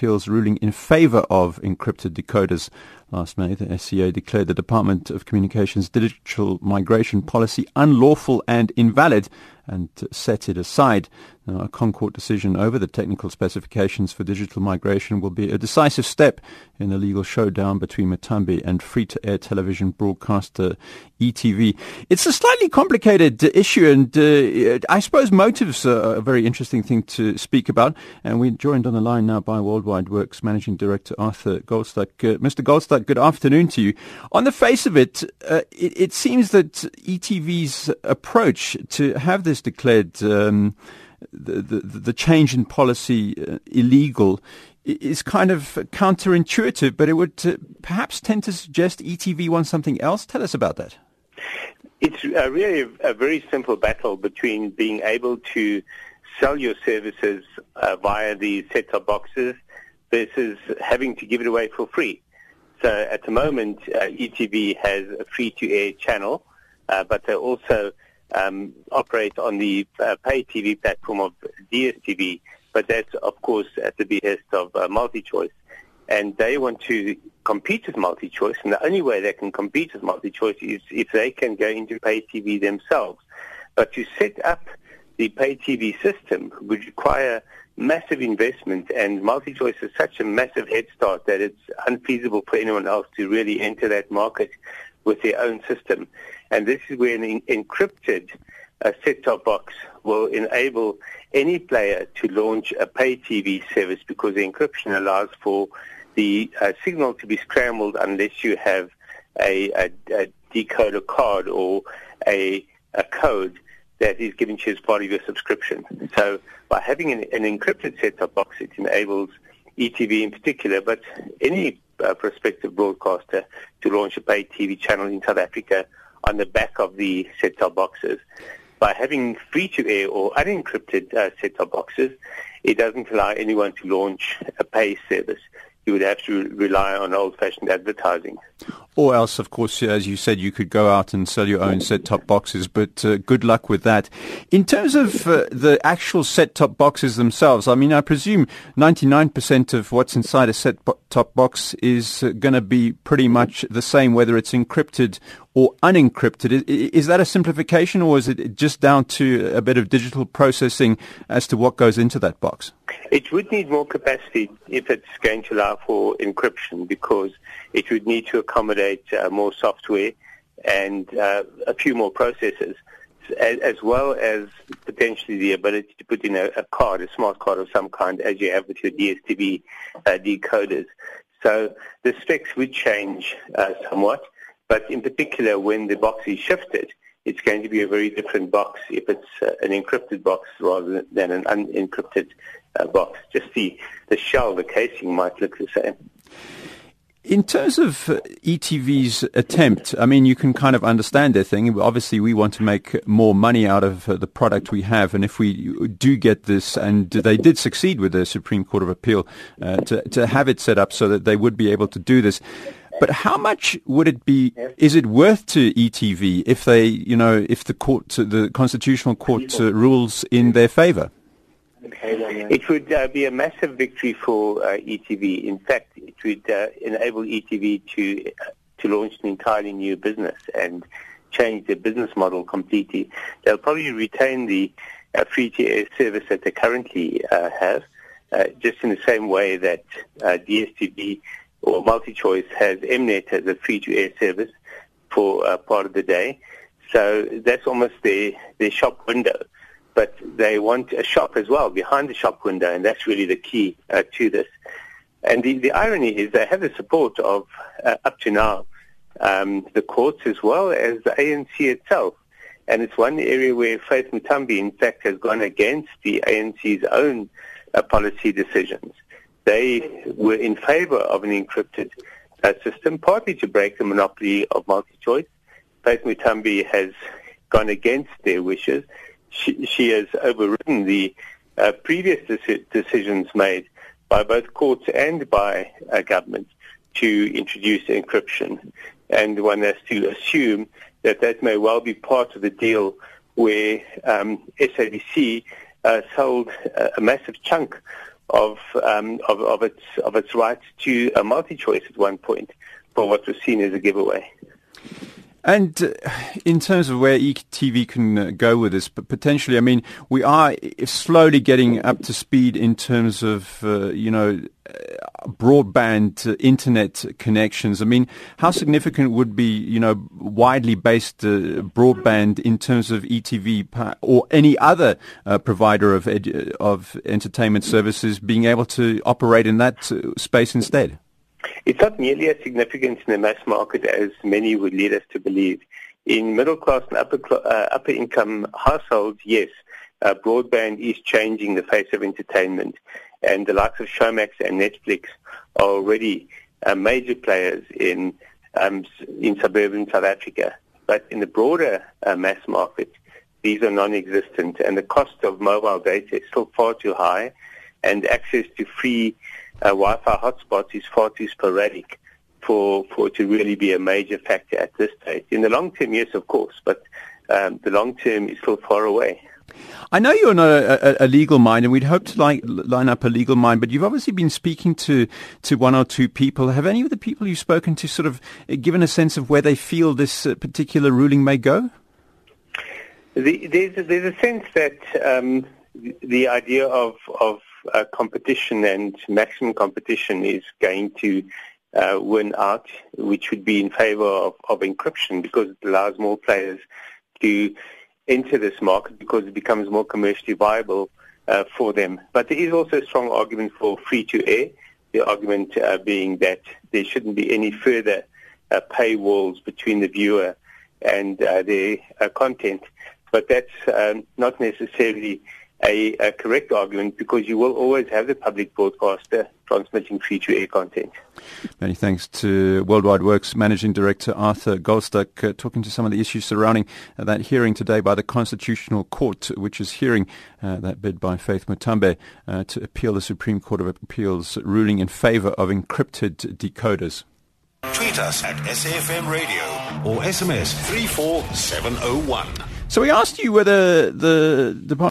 Appeal's ruling in favor of encrypted decoders. Last May, the SCA declared the Department of Communications digital migration policy unlawful and invalid and set it aside. Now, a ConCourt decision over the technical specifications for digital migration will be a decisive step in the legal showdown between Muthambi and free-to-air television broadcaster ETV. It's a slightly complicated issue, and uh, I suppose motives are a very interesting thing to speak about. And we're joined on the line now by Worldwide Worx Managing Director Arthur Goldstuck. Uh, Mr. Goldstuck, good afternoon to you. On the face of it, uh, it, it, seems that ETV's approach to have this declared um, the, the, the change in policy uh, illegal is kind of counterintuitive, but it would uh, perhaps tend to suggest ETV wants something else. Tell us about that. It's uh, really a, a, very simple battle between being able to sell your services uh, via the set-top boxes versus having to give it away for free. So at the moment, uh, ETV has a free-to-air channel, uh, but they also um, operate on the uh, pay TV platform of DSTV, but that's, of course, at the behest of uh, MultiChoice. And they want to compete with MultiChoice, and the only way they can compete with MultiChoice is if they can go into pay TV themselves. But to set up the pay TV system would require massive investment, and MultiChoice is such a massive head start that it's unfeasible for anyone else to really enter that market with their own system. And this is where an encrypted uh, set-top box will enable any player to launch a pay TV service because the encryption allows for the uh, signal to be scrambled unless you have a, a, a decoder card or a, a code that is given to you as part of your subscription. So by having an, an encrypted set-top box, it enables ETV in particular, but any uh, prospective broadcaster to launch a paid TV channel in South Africa on the back of the set-top boxes. By having free-to-air or unencrypted uh, set-top boxes, it doesn't allow anyone to launch a pay service you would have to rely on old-fashioned advertising. Or else, of course, as you said, you could go out and sell your own set-top boxes, but uh, good luck with that. In terms of uh, the actual set-top boxes themselves, I mean, I presume 99% of what's inside a set-top box is uh, going to be pretty much the same, whether it's encrypted or unencrypted. Is that a simplification, or is it just down to a bit of digital processing as to what goes into that box? It would need more capacity if it's going to allow for encryption because it would need to accommodate uh, more software and uh, a few more processors, as, as, well as potentially the ability to put in a, a, card, a smart card of some kind, as you have with your DSTV uh, decoders. So the specs would change uh, somewhat, but in particular when the box is shifted, it's going to be a very different box if it's uh, an encrypted box rather than an unencrypted uh, box. Just the, the shell, the casing might look the same. In terms of uh, ETV's attempt, I mean, you can kind of understand their thing. Obviously, we want to make more money out of uh, the product we have, and if we do get this, and they did succeed with the Supreme Court of Appeal uh, to to have it set up so that they would be able to do this. But how much would it be? Is it worth to ETV if they, you know, if the court, the constitutional court uh, rules in their favour? It would uh, be a massive victory for uh, ETV. In fact, it would uh, enable ETV to uh, to launch an entirely new business and change their business model completely. They'll probably retain the uh, free-to-air service that they currently have, just in the same way that DSTV or multi-choice has Mnet as a free-to-air service for uh, part of the day. So that's almost their, their shop window. But they want a shop as well behind the shop window, and that's really the key uh, to this. And the, the irony is they have the support of, uh, up to now, um, the courts as well as the ANC itself. And it's one area where Faith Muthambi, in fact, has gone against the ANC's own uh, policy decisions they were in favor of an encrypted uh, system, partly to break the monopoly of multi-choice. Faith Muthambi has gone against their wishes. She, she has overridden the uh, previous deci- decisions made by both courts and by uh, government to introduce encryption. And one has to assume that that may well be part of the deal where um, SABC uh, sold a, a massive chunk of, um, of, of its of its rights to a multi-choice at one point for what was seen as a giveaway. And uh, in terms of where ETV can uh, go with this, but potentially, I mean, we are slowly getting up to speed in terms of, uh, you know, uh, broadband uh, internet connections. I mean, how significant would be, you know, widely based uh, broadband in terms of ETV or any other provider of of entertainment services being able to operate in that space instead? It's not nearly as significant in the mass market as many would lead us to believe. In middle class and upper, uh, upper income households, yes, uh, broadband is changing the face of entertainment. And the likes of Showmax and Netflix are already uh, major players in, um, in suburban South Africa. But in the broader uh, mass market, these are non-existent. And the cost of mobile data is still far too high. And access to free Wi-Fi hotspots is far too sporadic for, for it to really be a major factor at this stage. In the long term, yes, of course, but um, the long term is still far away. I know you're not a, a, a, legal mind, and we'd hope to like, line up a legal mind, but you've obviously been speaking to, to one or two people. Have any of the people you've spoken to sort of given a sense of where they feel this uh, particular ruling may go? The, there's, a, there's a sense that um, the idea of, of uh, competition and maximum competition is going to uh, win out, which would be in favor of, of encryption because it allows more players to enter this market because it becomes more commercially viable uh, for them. But there is also a strong argument for free-to-air, the argument uh, being that there shouldn't be any further uh, paywalls between the viewer and uh, their uh, content. But that's um, not necessarily a, a, correct argument because you will always have the public broadcaster transmitting free-to-air content. Many thanks to Worldwide Worx Managing Director Arthur Goldstuck uh, talking to some of the issues surrounding uh, that hearing today by the Constitutional Court, which is hearing uh, that bid by Faith Muthambi uh, to appeal the Supreme Court of Appeals ruling in favor of encrypted decoders. Tweet us at SAFM Radio or SMS 34701. So we asked you whether the Department